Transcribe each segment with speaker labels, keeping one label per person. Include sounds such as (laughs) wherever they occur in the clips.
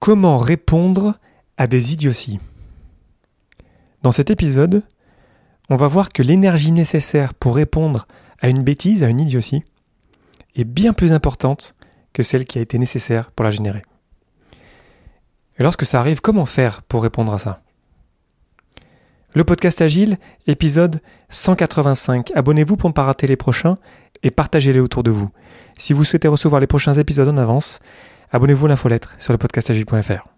Speaker 1: Comment répondre à des idioties? Dans cet épisode, on va voir que l'énergie nécessaire pour répondre à une bêtise, à une idiotie, est bien plus importante que celle qui a été nécessaire pour la générer. Et lorsque ça arrive, comment faire pour répondre à ça? Le podcast Agile, épisode 185. Abonnez-vous pour ne pas rater les prochains et partagez-les autour de vous. Si vous souhaitez recevoir les prochains épisodes en avance, abonnez-vous à l'infolettre sur le podcastagile.fr.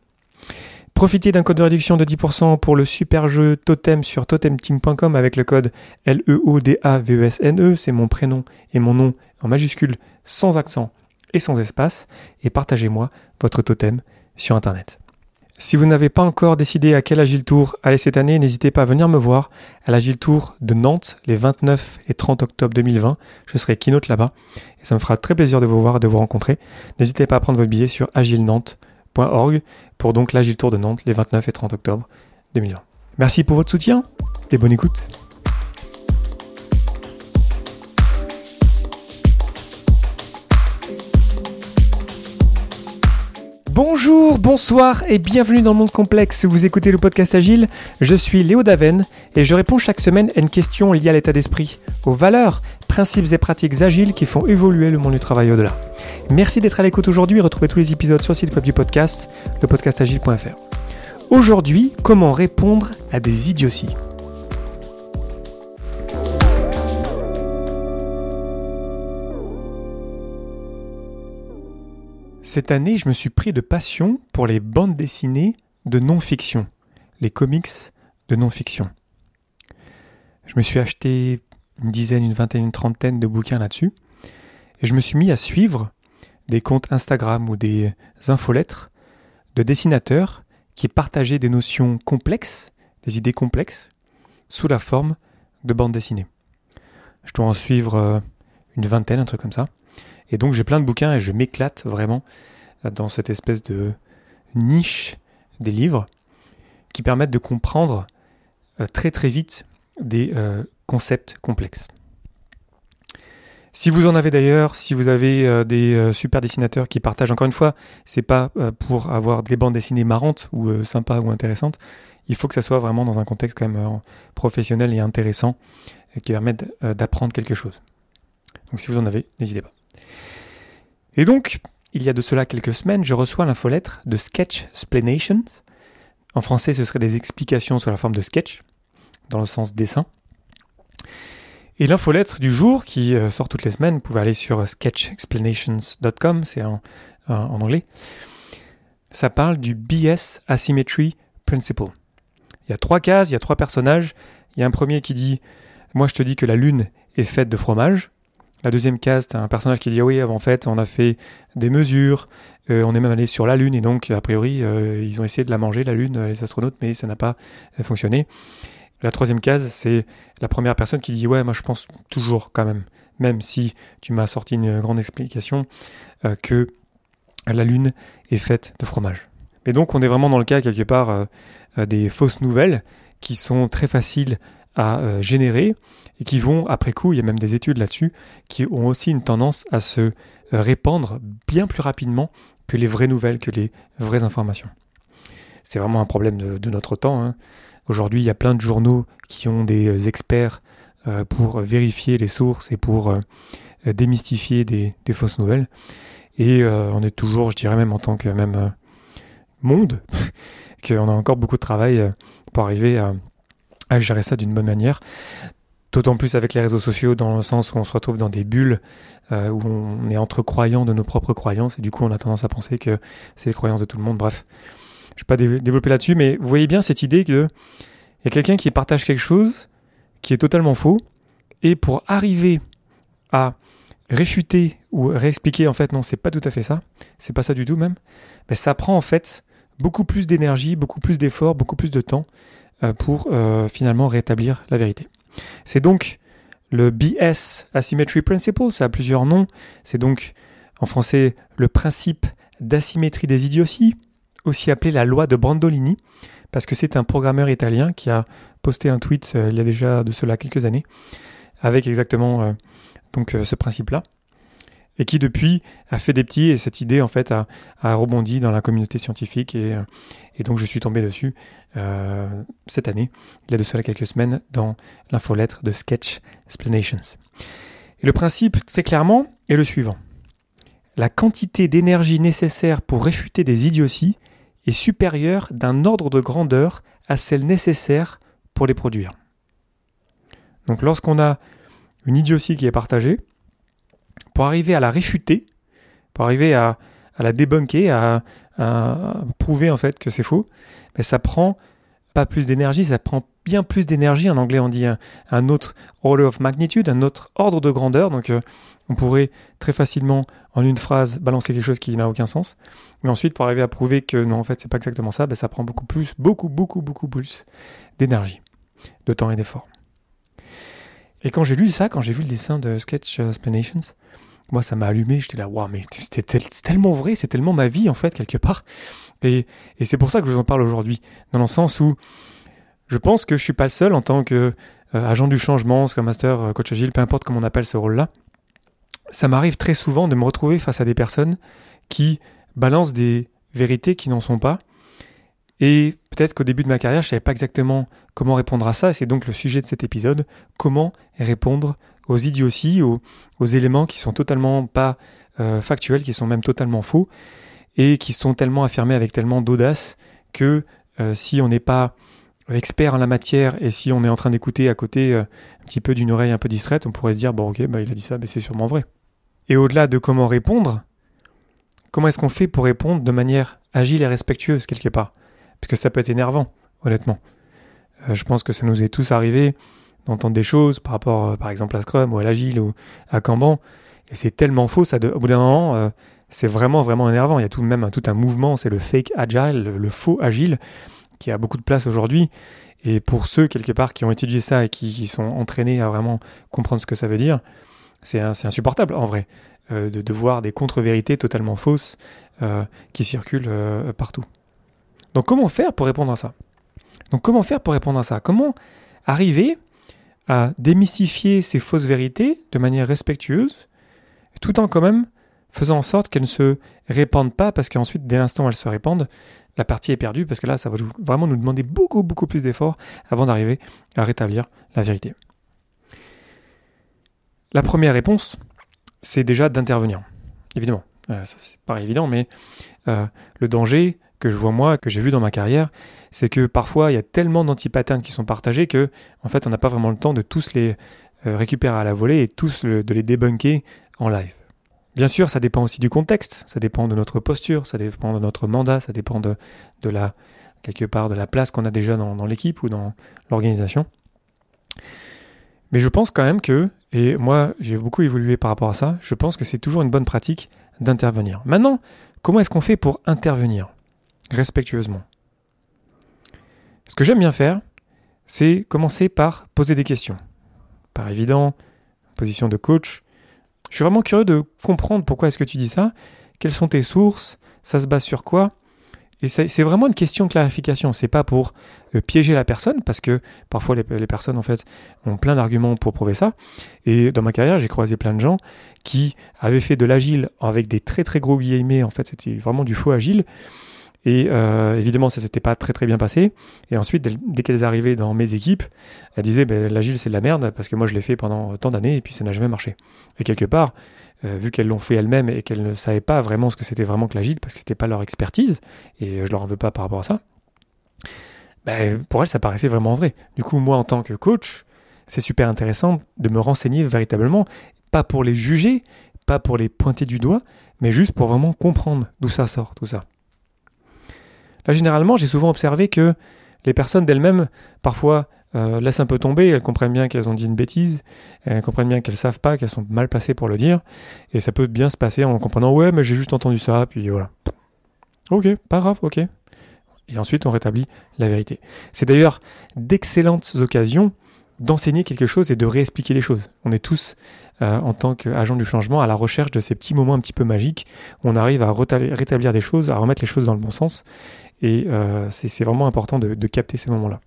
Speaker 1: Profitez d'un code de réduction de 10% pour le super jeu Totem sur totemteam.com avec le code L-E-O-D-A-V-E-S-N-E. C'est mon prénom et mon nom en majuscule, sans accent et sans espace. Et partagez-moi votre totem sur Internet. Si vous n'avez pas encore décidé à quel Agile Tour aller cette année, n'hésitez pas à venir me voir à l'Agile Tour de Nantes les 29 et 30 octobre 2020. Je serai keynote là-bas et ça me fera très plaisir de vous voir et de vous rencontrer. N'hésitez pas à prendre votre billet sur agilenantes.org pour donc l'Agile Tour de Nantes les 29 et 30 octobre 2020. Merci pour votre soutien et bonne écoute. Bonjour, bonsoir et bienvenue dans le monde complexe. Vous écoutez le podcast Agile. Je suis Léo Daven et je réponds chaque semaine à une question liée à l'état d'esprit, aux valeurs, principes et pratiques agiles qui font évoluer le monde du travail au-delà. Merci d'être à l'écoute aujourd'hui. Retrouvez tous les épisodes sur le site web du podcast, lepodcastagile.fr. Aujourd'hui, comment répondre à des idioties? Cette année, je me suis pris de passion pour les bandes dessinées de non-fiction, les comics de non-fiction. Je me suis acheté une dizaine, une vingtaine, une trentaine de bouquins là-dessus, et je me suis mis à suivre des comptes Instagram ou des infolettres de dessinateurs qui partageaient des notions complexes, des idées complexes, sous la forme de bandes dessinées. Je dois en suivre euh, une vingtaine, un truc comme ça. Et donc j'ai plein de bouquins et je m'éclate vraiment dans cette espèce de niche des livres qui permettent de comprendre euh, très très vite des euh, concepts complexes. Si vous en avez d'ailleurs, si vous avez euh, des super dessinateurs qui partagent, encore une fois, c'est pas pour avoir des bandes dessinées marrantes ou sympas ou intéressantes, il faut que ça soit vraiment dans un contexte quand même professionnel et intéressant qui permette d'apprendre quelque chose. Donc si vous en avez, n'hésitez pas. Et donc, il y a de cela quelques semaines, je reçois l'infolettre de Sketch Explanations. En français, ce serait des explications sous la forme de sketch, dans le sens dessin. Et l'infolettre du jour, qui euh, sort toutes les semaines, vous pouvez aller sur sketchexplanations.com, c'est en, en, anglais, ça parle du BS Asymmetry Principle. Il y a trois cases, il y a trois personnages. Il y a un premier qui dit Moi, je te dis que la Lune est faite de fromage. La deuxième case, tu un personnage qui dit oui, en fait, on a fait des mesures, euh, on est même allé sur la Lune, et donc, a priori, euh, ils ont essayé de la manger, la Lune, les astronautes, mais ça n'a pas euh, fonctionné. La troisième case, c'est la première personne qui dit ouais, moi je pense toujours quand même, même si tu m'as sorti une grande explication, que la Lune est faite de fromage. Mais donc, on est vraiment dans le cas, quelque part, des fausses nouvelles qui sont très faciles à générer et qui vont, après coup, il y a même des études là-dessus, qui ont aussi une tendance à se euh, répandre bien plus rapidement que les vraies nouvelles, que les vraies informations. C'est vraiment un problème de, notre temps. Hein. Aujourd'hui, il y a plein de journaux qui ont des euh, experts euh, pour vérifier les sources et pour démystifier des, fausses nouvelles. Et on est toujours, je dirais même en tant que même monde, (laughs) qu'on a encore beaucoup de travail pour arriver à, à gérer ça d'une bonne manière. D'autant plus avec les réseaux sociaux, dans le sens où on se retrouve dans des bulles euh, où on est entre croyants de nos propres croyances, et du coup on a tendance à penser que c'est les croyances de tout le monde. Bref, je ne vais pas développer là-dessus, mais vous voyez bien cette idée qu'il y a quelqu'un qui partage quelque chose qui est totalement faux, et pour arriver à réfuter ou réexpliquer en fait non c'est pas tout à fait ça, c'est pas ça du tout même, ben, ça prend en fait beaucoup plus d'énergie, beaucoup plus d'efforts, beaucoup plus de temps euh, pour euh, finalement rétablir la vérité. C'est donc le BS Asymmetry Principle, ça a plusieurs noms. C'est donc en français le principe d'asymétrie des idioties, aussi appelé la loi de Brandolini, parce que c'est un programmeur italien qui a posté un tweet euh, il y a déjà de cela quelques années, avec exactement euh, donc euh, ce principe-là. Et qui depuis a fait des petits et cette idée en fait a, rebondi dans la communauté scientifique et, et donc je suis tombé dessus euh, cette année, il y a de cela quelques semaines, dans l'infolettre de Sketch Explanations. Et le principe, très clairement, est le suivant. La quantité d'énergie nécessaire pour réfuter des idioties est supérieure d'un ordre de grandeur à celle nécessaire pour les produire. Donc lorsqu'on a une idiotie qui est partagée, pour arriver à la réfuter, pour arriver à, la débunker, à, prouver en fait que c'est faux, mais ça prend pas plus d'énergie, ça prend bien plus d'énergie. En anglais, on dit un, autre order of magnitude, un autre ordre de grandeur. Donc, euh, on pourrait très facilement, en une phrase, balancer quelque chose qui n'a aucun sens. Mais ensuite, pour arriver à prouver que non, en fait, c'est pas exactement ça, ben, ça prend beaucoup plus, beaucoup, beaucoup, beaucoup plus d'énergie, de temps et d'effort. Et quand j'ai lu ça, quand j'ai vu le dessin de Sketch Explanations, moi, ça m'a allumé. J'étais là, waouh, mais c'est tellement vrai, c'est tellement ma vie, en fait, quelque part. Et, c'est pour ça que je vous en parle aujourd'hui. Dans le sens où je pense que je suis pas seul en tant que euh, agent du changement, Scrum Master, euh, coach agile, peu importe comment on appelle ce rôle-là. Ça m'arrive très souvent de me retrouver face à des personnes qui balancent des vérités qui n'en sont pas. Et peut-être qu'au début de ma carrière, je ne savais pas exactement comment répondre à ça. Et c'est donc le sujet de cet épisode. Comment répondre aux idioties, aux, éléments qui sont totalement pas euh, factuels, qui sont même totalement faux, et qui sont tellement affirmés avec tellement d'audace que euh, si on n'est pas expert en la matière et si on est en train d'écouter à côté euh, un petit peu d'une oreille un peu distraite, on pourrait se dire, bon ok, bah, il a dit ça, mais c'est sûrement vrai. Et au-delà de comment répondre, comment est-ce qu'on fait pour répondre de manière agile et respectueuse quelque part? Parce que ça peut être énervant, honnêtement. je pense que ça nous est tous arrivé d'entendre des choses par rapport, euh, par exemple, à Scrum ou à l'Agile ou à Kanban. Et c'est tellement faux, ça, au bout d'un moment, euh, c'est vraiment, vraiment énervant. Il y a tout de même un, tout un mouvement, c'est le fake agile, le, faux agile, qui a beaucoup de place aujourd'hui. Et pour ceux, quelque part, qui ont étudié ça et qui, sont entraînés à vraiment comprendre ce que ça veut dire, c'est insupportable, en vrai, euh, de, voir des contre-vérités totalement fausses qui circulent partout. Donc comment faire pour répondre à ça? Donc comment faire pour répondre à ça? Comment arriver à démystifier ces fausses vérités de manière respectueuse, tout en quand même faisant en sorte qu'elles ne se répandent pas, parce qu'ensuite, dès l'instant où elles se répandent, la partie est perdue, parce que là, ça va vraiment nous demander beaucoup, beaucoup plus d'efforts avant d'arriver à rétablir la vérité. La première réponse, c'est déjà d'intervenir. Évidemment, euh, ça c'est pas évident, mais euh, le danger que je vois moi, que j'ai vu dans ma carrière, c'est que parfois il y a tellement d'antipatterns qui sont partagés que en fait on n'a pas vraiment le temps de tous les euh, récupérer à la volée et tous de les débunker en live. Bien sûr, ça dépend aussi du contexte, ça dépend de notre posture, ça dépend de notre mandat, ça dépend de, la quelque part de la place qu'on a déjà dans l'équipe ou dans l'organisation. Mais je pense quand même que, et moi j'ai beaucoup évolué par rapport à ça, je pense que c'est toujours une bonne pratique d'intervenir. Maintenant, comment est-ce qu'on fait pour intervenir? Respectueusement ce que j'aime bien faire, c'est commencer par poser des questions. Par évident, position de coach. Je suis vraiment curieux de comprendre pourquoi est-ce que tu dis ça, quelles sont tes sources, ça se base sur quoi. Et c'est vraiment une question de clarification. C'est pas pour euh, piéger la personne, parce que parfois les, les, personnes en fait ont plein d'arguments pour prouver ça. Et dans ma carrière, j'ai croisé plein de gens qui avaient fait de l'agile avec des très très gros guillemets. En fait, c'était vraiment du faux agile. Et euh, évidemment, ça s'était pas très très bien passé. Et ensuite, dès, qu'elles arrivaient dans mes équipes, elles disaient ben, l'agile c'est de la merde parce que moi je l'ai fait pendant tant d'années et puis ça n'a jamais marché. Et quelque part, euh, vu qu'elles l'ont fait elles-mêmes et qu'elles ne savaient pas vraiment ce que c'était vraiment que l'agile parce que c'était pas leur expertise, et je leur en veux pas par rapport à ça, ben, pour elles ça paraissait vraiment vrai. Du coup, moi en tant que coach, c'est super intéressant de me renseigner véritablement, pas pour les juger, pas pour les pointer du doigt, mais juste pour vraiment comprendre d'où ça sort, tout ça. Là, généralement, j'ai souvent observé que les personnes d'elles-mêmes, parfois, euh, laissent un peu tomber, elles comprennent bien qu'elles ont dit une bêtise, elles comprennent bien qu'elles savent pas, qu'elles sont mal placées pour le dire, et ça peut bien se passer en comprenant ouais, mais j'ai juste entendu ça, puis voilà. Ok, pas grave, ok. Et ensuite, on rétablit la vérité. C'est d'ailleurs d'excellentes occasions d'enseigner quelque chose et de réexpliquer les choses. On est tous, euh, en tant qu'agent du changement, à la recherche de ces petits moments un petit peu magiques où on arrive à rétablir des choses, à remettre les choses dans le bon sens et euh, c'est vraiment important de, capter ces moments-là.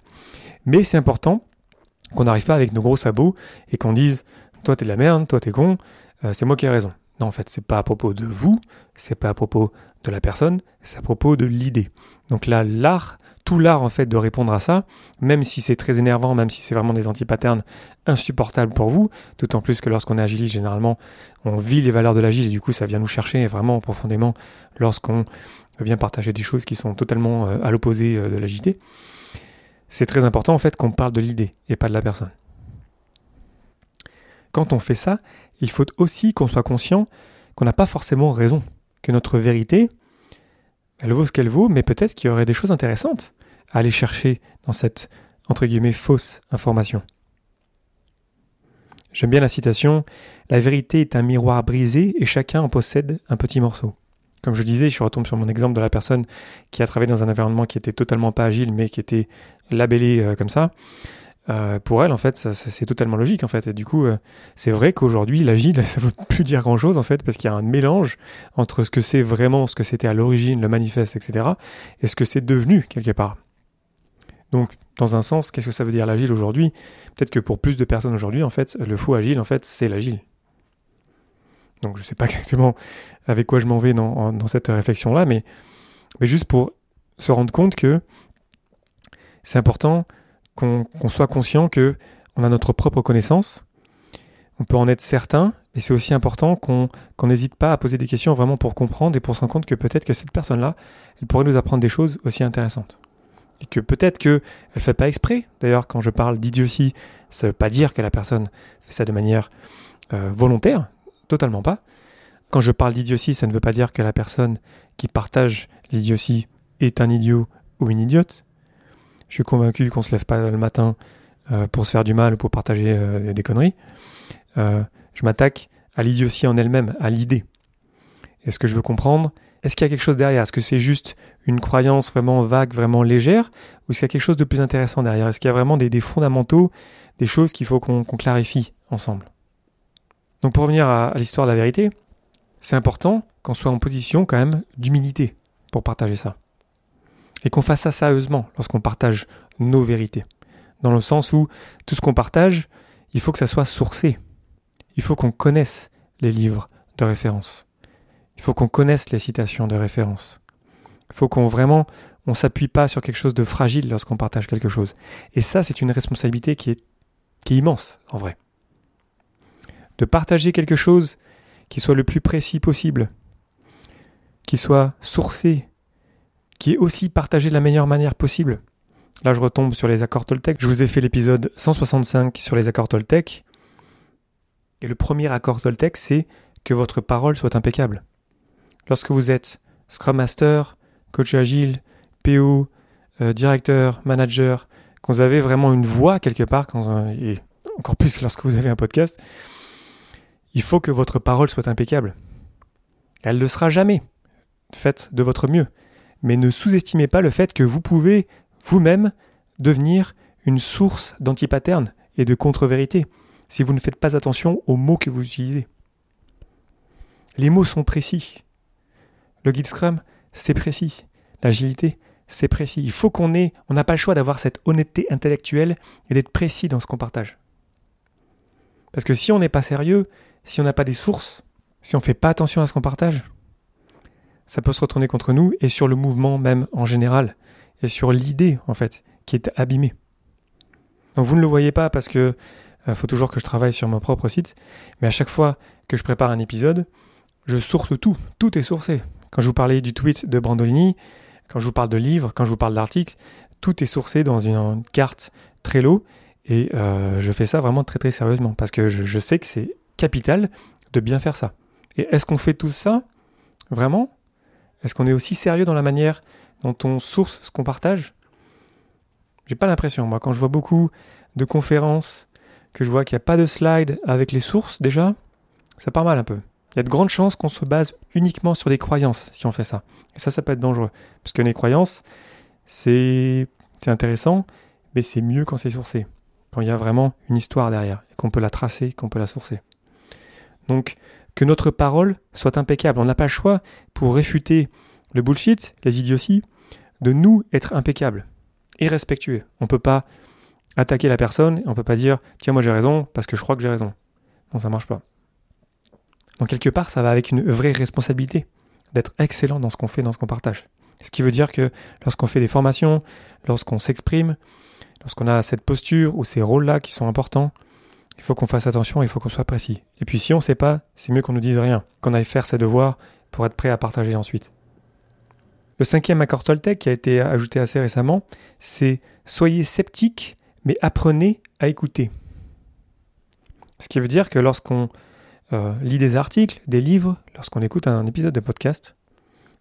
Speaker 1: Mais c'est important qu'on n'arrive pas avec nos gros sabots et qu'on dise Toi, t'es de la merde, toi, t'es con, euh, c'est moi qui ai raison. Non, en fait, c'est pas à propos de vous, c'est pas à propos de la personne, c'est à propos de l'idée. Donc là, l'art, tout l'art en fait de répondre à ça, même si c'est très énervant, même si c'est vraiment des anti-patterns insupportables pour vous, d'autant plus que lorsqu'on est agiliste, généralement, on vit les valeurs de l'agile et du coup, ça vient nous chercher vraiment profondément lorsqu'on vient partager des choses qui sont totalement euh, à l'opposé euh, de l'agilité. C'est très important en fait qu'on parle de l'idée et pas de la personne. Quand on fait ça, il faut aussi qu'on soit conscient qu'on n'a pas forcément raison, que notre vérité, elle vaut ce qu'elle vaut, mais peut-être qu'il y aurait des choses intéressantes à aller chercher dans cette, entre guillemets, fausse information. J'aime bien la citation La vérité est un miroir brisé et chacun en possède un petit morceau. Comme je disais, je retombe sur mon exemple de la personne qui a travaillé dans un environnement qui était totalement pas agile, mais qui était labellé euh, comme ça. Euh, pour elle, en fait, c'est totalement logique, en fait. Du coup, euh, c'est vrai qu'aujourd'hui, l'agile, (laughs) ça veut plus dire grand-chose, en fait, parce qu'il y a un mélange entre ce que c'est vraiment, ce que c'était à l'origine, le manifeste, etc., et ce que c'est devenu, quelque part. Donc, dans un sens, qu'est-ce que ça veut dire l'agile aujourd'hui? Peut-être que pour plus de personnes aujourd'hui, en fait, le faux agile, en fait, c'est l'agile. Donc je ne sais pas (laughs) exactement avec quoi je m'en vais dans, cette réflexion-là, mais, mais juste pour se rendre compte que c'est important qu'on soit conscient que on a notre propre connaissance, on peut en être certain, et c'est aussi important qu'on n'hésite pas à poser des questions vraiment pour comprendre et pour se rendre compte que peut-être que cette personne-là, elle pourrait nous apprendre des choses aussi intéressantes. Et que peut-être qu'elle ne fait pas exprès. D'ailleurs, quand je parle d'idiotie, ça ne veut pas dire que la personne fait ça de manière euh, volontaire. Totalement pas. Quand je parle d'idiotie, ça ne veut pas dire que la personne qui partage l'idiotie est un idiot ou une idiote. Je suis convaincu qu'on ne se lève pas le matin euh, pour se faire du mal ou pour partager euh, des conneries. Euh, je m'attaque à l'idiotie en elle-même, à l'idée. Est-ce que je veux comprendre Est-ce qu'il y a quelque chose derrière? Est-ce que c'est juste une croyance vraiment vague, vraiment légère? Ou est-ce qu'il y a quelque chose de plus intéressant derrière? Est-ce qu'il y a vraiment des, fondamentaux, des choses qu'il faut qu'on clarifie ensemble? Donc pour revenir à, l'histoire de la vérité, c'est important qu'on soit en position quand même d'humilité pour partager ça. Et qu'on fasse ça sérieusement lorsqu'on partage nos vérités. Dans le sens où tout ce qu'on partage, il faut que ça soit sourcé. Il faut qu'on connaisse les livres de référence. Il faut qu'on connaisse les citations de référence. Il faut qu'on vraiment on s'appuie pas sur quelque chose de fragile lorsqu'on partage quelque chose. Et ça, c'est une responsabilité qui est, qui est immense, en vrai de partager quelque chose qui soit le plus précis possible, qui soit sourcé, qui est aussi partagé de la meilleure manière possible. Là, je retombe sur les accords Toltec. Je vous ai fait l'épisode 165 sur les accords Toltec. Et le premier accord Toltec, c'est que votre parole soit impeccable. Lorsque vous êtes Scrum Master, coach agile, PO, euh, directeur, manager, quand vous avez vraiment une voix quelque part, quand, et encore plus lorsque vous avez un podcast, il faut que votre parole soit impeccable. Elle ne sera jamais. Faites de votre mieux. Mais ne sous-estimez pas le fait que vous pouvez vous-même devenir une source d'antipattern et de contre-vérité si vous ne faites pas attention aux mots que vous utilisez. Les mots sont précis. Le guide Scrum, c'est précis. L'agilité, c'est précis. Il faut qu'on ait, on n'a pas le choix d'avoir cette honnêteté intellectuelle et d'être précis dans ce qu'on partage. Parce que si on n'est pas sérieux, si on n'a pas des sources, si on ne fait pas attention à ce qu'on partage, ça peut se retourner contre nous et sur le mouvement même en général, et sur l'idée en fait, qui est abîmée. Donc vous ne le voyez pas parce que euh, faut toujours que je travaille sur mon propre site, mais à chaque fois que je prépare un épisode, je source tout, tout est sourcé. Quand je vous parlais du tweet de Brandolini, quand je vous parle de livres, quand je vous parle d'articles, tout est sourcé dans une carte Trello et euh, je fais ça vraiment très très sérieusement parce que je sais que c'est capital de bien faire ça. Et est-ce qu'on fait tout ça Vraiment? Est-ce qu'on est aussi sérieux dans la manière dont on source ce qu'on partage? J'ai pas l'impression. Moi, quand je vois beaucoup de conférences, que je vois qu'il n'y a pas de slide avec les sources déjà, ça part mal un peu. Il y a de grandes chances qu'on se base uniquement sur des croyances si on fait ça. Et ça, ça peut être dangereux. Parce que les croyances, c'est intéressant, mais c'est mieux quand c'est sourcé. Quand il y a vraiment une histoire derrière, et qu'on peut la tracer, qu'on peut la sourcer. Donc, que notre parole soit impeccable. On n'a pas le choix, pour réfuter le bullshit, les idioties, de nous être impeccables et respectueux. On ne peut pas attaquer la personne, on ne peut pas dire tiens moi j'ai raison parce que je crois que j'ai raison. Non, ça marche pas. Donc quelque part, ça va avec une vraie responsabilité d'être excellent dans ce qu'on fait, dans ce qu'on partage. Ce qui veut dire que lorsqu'on fait des formations, lorsqu'on s'exprime, lorsqu'on a cette posture ou ces rôles-là qui sont importants, il faut qu'on fasse attention, il faut qu'on soit précis. Et puis si on ne sait pas, c'est mieux qu'on ne dise rien, qu'on aille faire ses devoirs pour être prêt à partager ensuite. Le cinquième accord Toltec qui a été ajouté assez récemment, c'est soyez sceptique, mais apprenez à écouter. Ce qui veut dire que lorsqu'on euh, lit des articles, des livres, lorsqu'on écoute un épisode de podcast,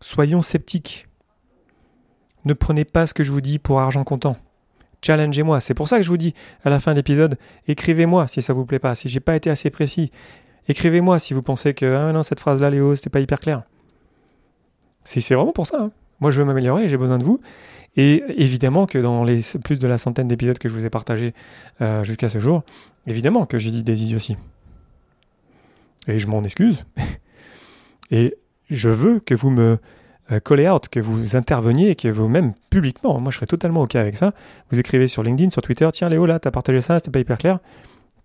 Speaker 1: soyons sceptiques. Ne prenez pas ce que je vous dis pour argent comptant. Challengez-moi. C'est pour ça que je vous dis à la fin d'épisode, écrivez-moi si ça vous plaît pas, si j'ai pas été assez précis. Écrivez-moi si vous pensez que ah cette phrase-là, Léo, c'était pas hyper clair. C'est vraiment pour ça. Hein. Moi, je veux m'améliorer, j'ai besoin de vous. Et évidemment que dans les plus de la centaine d'épisodes que je vous ai partagés euh, jusqu'à ce jour, évidemment que j'ai dit des idioties. Et je m'en excuse. (laughs) et je veux que vous me euh, collez out, que vous interveniez et que vous, même publiquement, moi je serais totalement OK avec ça. Vous écrivez sur LinkedIn, sur Twitter, tiens Léo, là, t'as partagé ça, c'était pas hyper clair.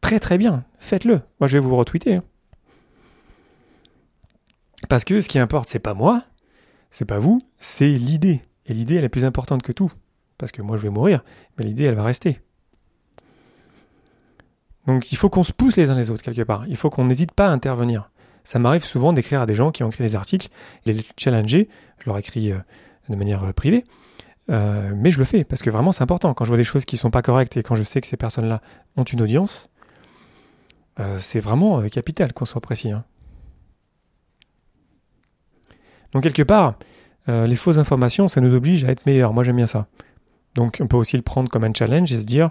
Speaker 1: Très très bien, faites-le. Moi je vais vous retweeter. Hein. Parce que ce qui importe, c'est pas moi, c'est pas vous, c'est l'idée. Et l'idée, elle est plus importante que tout. Parce que moi, je vais mourir, mais l'idée, elle va rester. Donc il faut qu'on se pousse les uns les autres quelque part. Il faut qu'on n'hésite pas à intervenir. Ça m'arrive souvent d'écrire à des gens qui ont écrit des articles, les challenger. Je leur écris euh, de manière euh, privée. Euh, mais je le fais parce que vraiment c'est important. Quand je vois des choses qui ne sont pas correctes et quand je sais que ces personnes-là ont une audience, c'est vraiment capital qu'on soit précis. Hein. Donc quelque part, les fausses informations, ça nous oblige à être meilleurs. Moi j'aime bien ça. Donc on peut aussi le prendre comme un challenge et se dire,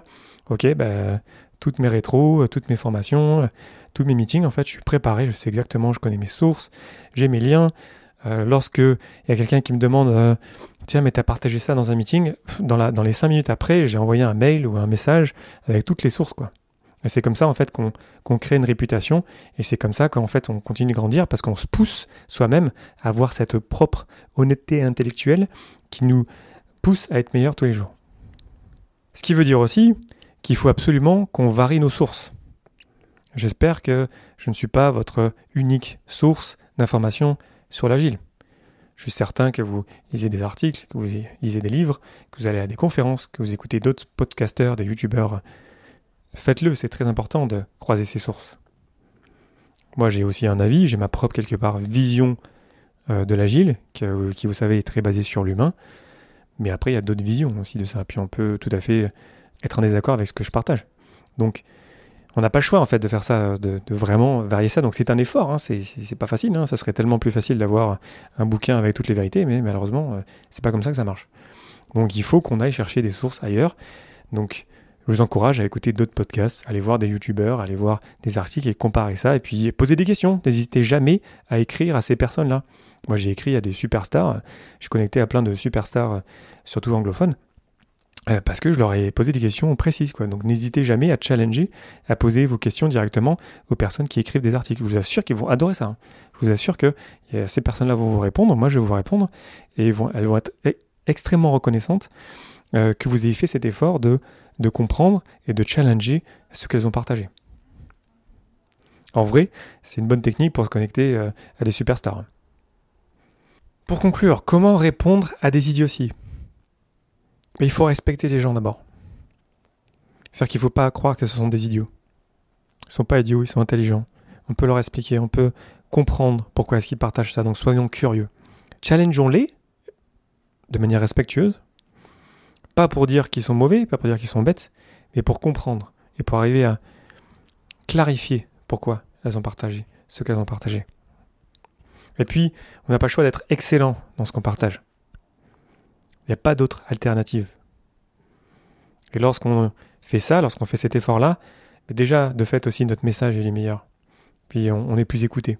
Speaker 1: ok, ben, toutes mes rétros, toutes mes formations, tous mes meetings, en fait, je suis préparé, je sais exactement, je connais mes sources, j'ai mes liens. Euh, lorsque il y a quelqu'un qui me demande Tiens, mais tu as partagé ça dans un meeting, dans, la, dans les cinq minutes après, j'ai envoyé un mail ou un message avec toutes les sources, quoi. Et c'est comme ça, en fait, qu'on crée une réputation, et c'est comme ça qu'en fait, on continue de grandir, parce qu'on se pousse soi-même à avoir cette propre honnêteté intellectuelle qui nous pousse à être meilleur tous les jours. Ce qui veut dire aussi qu'il faut absolument qu'on varie nos sources. J'espère que je ne suis pas votre unique source d'information sur l'agile. Je suis certain que vous lisez des articles, que vous lisez des livres, que vous allez à des conférences, que vous écoutez d'autres podcasteurs, des youtubeurs. Faites-le, c'est très important de croiser ces sources. Moi, j'ai aussi un avis, j'ai ma propre quelque part vision euh, de l'agile, qui, vous savez, est très basée sur l'humain. Mais après, il y a d'autres visions aussi de ça. Puis on peut tout à fait être en désaccord avec ce que je partage. Donc, on n'a pas le choix en fait de faire ça, de, vraiment varier ça. Donc c'est un effort, hein. c'est pas facile. Hein. Ça serait tellement plus facile d'avoir un bouquin avec toutes les vérités, mais malheureusement, euh, c'est pas comme ça que ça marche. Donc il faut qu'on aille chercher des sources ailleurs. Donc je vous encourage à écouter d'autres podcasts, aller voir des youtubeurs, aller voir des articles et comparer ça, et puis poser des questions. N'hésitez jamais à écrire à ces personnes-là. Moi j'ai écrit à des superstars, je suis connecté à plein de superstars, surtout anglophones. Euh, parce que je leur ai posé des questions précises. Quoi. Donc n'hésitez jamais à challenger, à poser vos questions directement aux personnes qui écrivent des articles. Je vous assure qu'ils vont adorer ça. Hein. Je vous assure que ces personnes-là vont vous répondre, moi je vais vous répondre, et elles vont être e-, extrêmement reconnaissantes euh, que vous ayez fait cet effort de, de comprendre et de challenger ce qu'elles ont partagé. En vrai, c'est une bonne technique pour se connecter euh, à des superstars. Pour conclure, comment répondre à des idioties? Mais il faut respecter les gens d'abord. C'est-à-dire qu'il ne faut pas croire que ce sont des idiots. Ils ne sont pas idiots, ils sont intelligents. On peut leur expliquer, on peut comprendre pourquoi est-ce qu'ils partagent ça. Donc soyons curieux. Challengeons-les de manière respectueuse. Pas pour dire qu'ils sont mauvais, pas pour dire qu'ils sont bêtes, mais pour comprendre et pour arriver à clarifier pourquoi elles ont partagé ce qu'elles ont partagé. Et puis, on n'a pas le choix d'être excellent dans ce qu'on partage. Il n'y a pas d'autre alternative. Et lorsqu'on fait ça, lorsqu'on fait cet effort-là, déjà, de fait aussi, notre message est meilleur. Puis on, est plus écouté.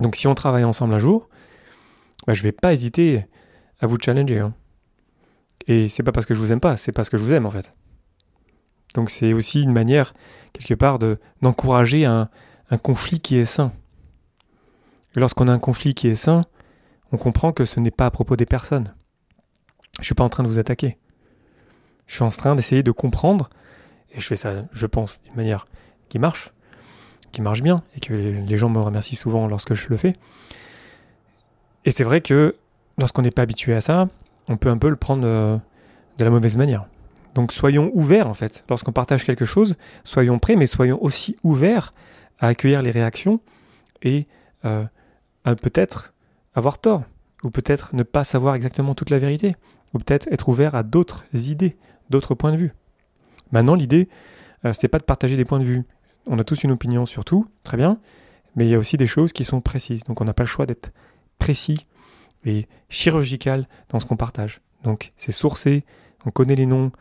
Speaker 1: Donc si on travaille ensemble un jour, bah, je ne vais pas hésiter à vous challenger. Hein. Et c'est pas parce que je vous aime pas, c'est parce que je vous aime en fait. Donc c'est aussi une manière, quelque part, de, d'encourager un, un conflit qui est sain. Et lorsqu'on a un conflit qui est sain, on comprend que ce n'est pas à propos des personnes. Je suis pas en train de vous attaquer. Je suis en train d'essayer de comprendre, et je fais ça, je pense, d'une manière qui marche, qui marche bien et que les gens me remercient souvent lorsque je le fais. Et c'est vrai que lorsqu'on n'est pas habitué à ça, on peut un peu le prendre euh, de la mauvaise manière. Donc soyons ouverts en fait. Lorsqu'on partage quelque chose, soyons prêts, mais soyons aussi ouverts à accueillir les réactions et euh, à peut-être avoir tort, ou peut-être ne pas savoir exactement toute la vérité, ou peut-être être ouvert à d'autres idées, d'autres points de vue. Maintenant, l'idée, euh, ce n'est pas de partager des points de vue. On a tous une opinion sur tout, très bien, mais il y a aussi des choses qui sont précises. Donc on n'a pas le choix d'être précis et chirurgical dans ce qu'on partage. Donc c'est sourcé, on connaît les noms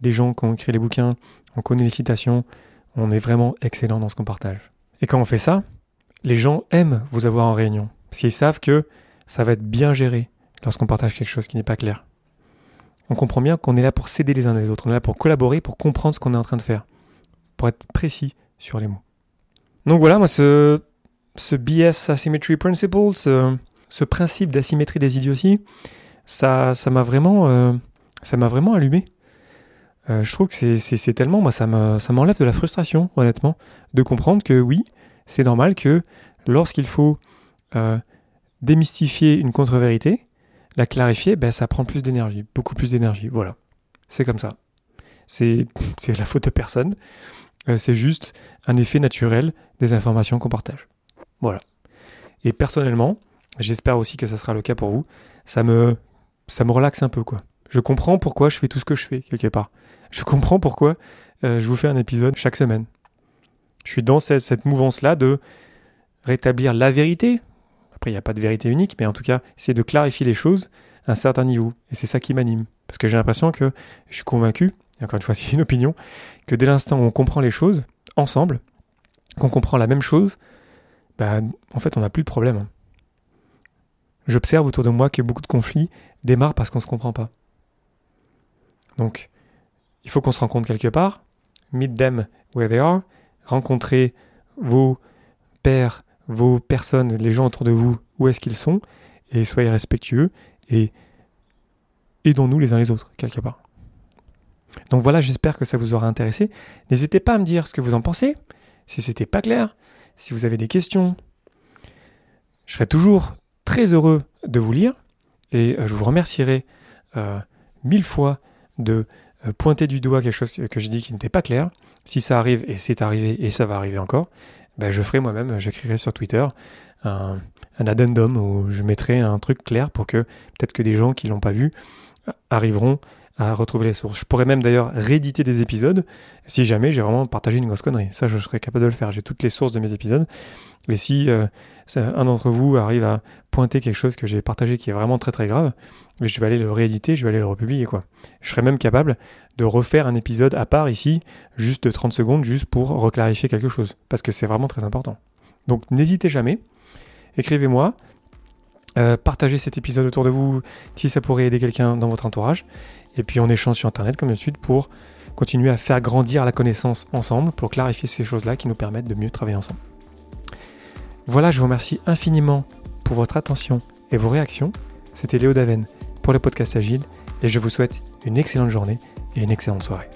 Speaker 1: des gens qui ont écrit les bouquins, on connaît les citations, on est vraiment excellent dans ce qu'on partage. Et quand on fait ça, les gens aiment vous avoir en réunion, parce qu'ils savent que ça va être bien géré lorsqu'on partage quelque chose qui n'est pas clair. On comprend bien qu'on est là pour s'aider les uns les autres, on est là pour collaborer, pour comprendre ce qu'on est en train de faire, pour être précis sur les mots. Donc voilà, moi ce, BS Asymmetry Principle, ce, ce principe d'asymétrie des idioties, ça, m'a vraiment, euh, vraiment allumé. Euh, je trouve que c'est tellement, moi, ça m'enlève de la frustration, honnêtement, de comprendre que oui, c'est normal que lorsqu'il faut euh, démystifier une contre-vérité, la clarifier, ben, ça prend plus d'énergie, beaucoup plus d'énergie. Voilà, c'est comme ça. C'est (laughs) la faute de personne. c'est juste un effet naturel des informations qu'on partage. Voilà. Et personnellement, j'espère aussi que ça sera le cas pour vous, ça me, relaxe un peu. Je comprends pourquoi je fais tout ce que je fais, quelque part. Je comprends pourquoi euh, je vous fais un épisode chaque semaine. Je suis dans cette, cette mouvance-là de rétablir la vérité. Après, il n'y a pas de vérité unique, mais en tout cas, c'est de clarifier les choses à un certain niveau. Et c'est ça qui m'anime. Parce que j'ai l'impression que je suis convaincu, et encore une fois, (laughs) c'est une opinion, que dès l'instant où on comprend les choses ensemble, qu'on comprend la même chose, bah, en fait, on n'a plus de problème. J'observe autour de moi que beaucoup de conflits démarrent parce qu'on ne se comprend pas. Donc, il faut qu'on se rencontre quelque part, meet them where they are, rencontrer vos pères, vos personnes, les gens autour de vous, où est-ce qu'ils sont, et soyez respectueux, et aidons-nous les uns les autres, quelque part. Donc voilà, j'espère que ça vous aura intéressé. N'hésitez pas à me dire ce que vous en pensez, si c'était pas clair, si vous avez des questions. Je serai toujours très heureux de vous lire, et euh, je vous remercierai euh, mille fois de euh, pointer du doigt quelque chose que j'ai dit qui n'était pas clair. Si ça arrive, et c'est arrivé, et ça va arriver encore, ben je ferai moi-même, j'écrirai sur Twitter un, addendum où je mettrai un truc clair pour que peut-être que des gens qui l'ont pas vu arriveront à retrouver les sources. Je pourrais même d'ailleurs rééditer des épisodes si jamais j'ai vraiment partagé une grosse connerie. Ça, je serais capable de le faire. J'ai toutes les sources de mes épisodes. Et si euh, un d'entre vous arrive à pointer quelque chose que j'ai partagé qui est vraiment très très grave, je vais aller le rééditer, je vais aller le republier quoi. Je serais même capable de refaire un épisode à part ici, juste de 30 secondes, juste pour reclarifier quelque chose, parce que c'est vraiment très important. Donc n'hésitez jamais, écrivez-moi, euh, partagez cet épisode autour de vous si ça pourrait aider quelqu'un dans votre entourage, et puis on échange sur Internet comme d'habitude pour continuer à faire grandir la connaissance ensemble, pour clarifier ces choses-là qui nous permettent de mieux travailler ensemble. Voilà, je vous remercie infiniment pour votre attention et vos réactions. C'était Léo Daven pour le podcast Agile et je vous souhaite une excellente journée et une excellente soirée.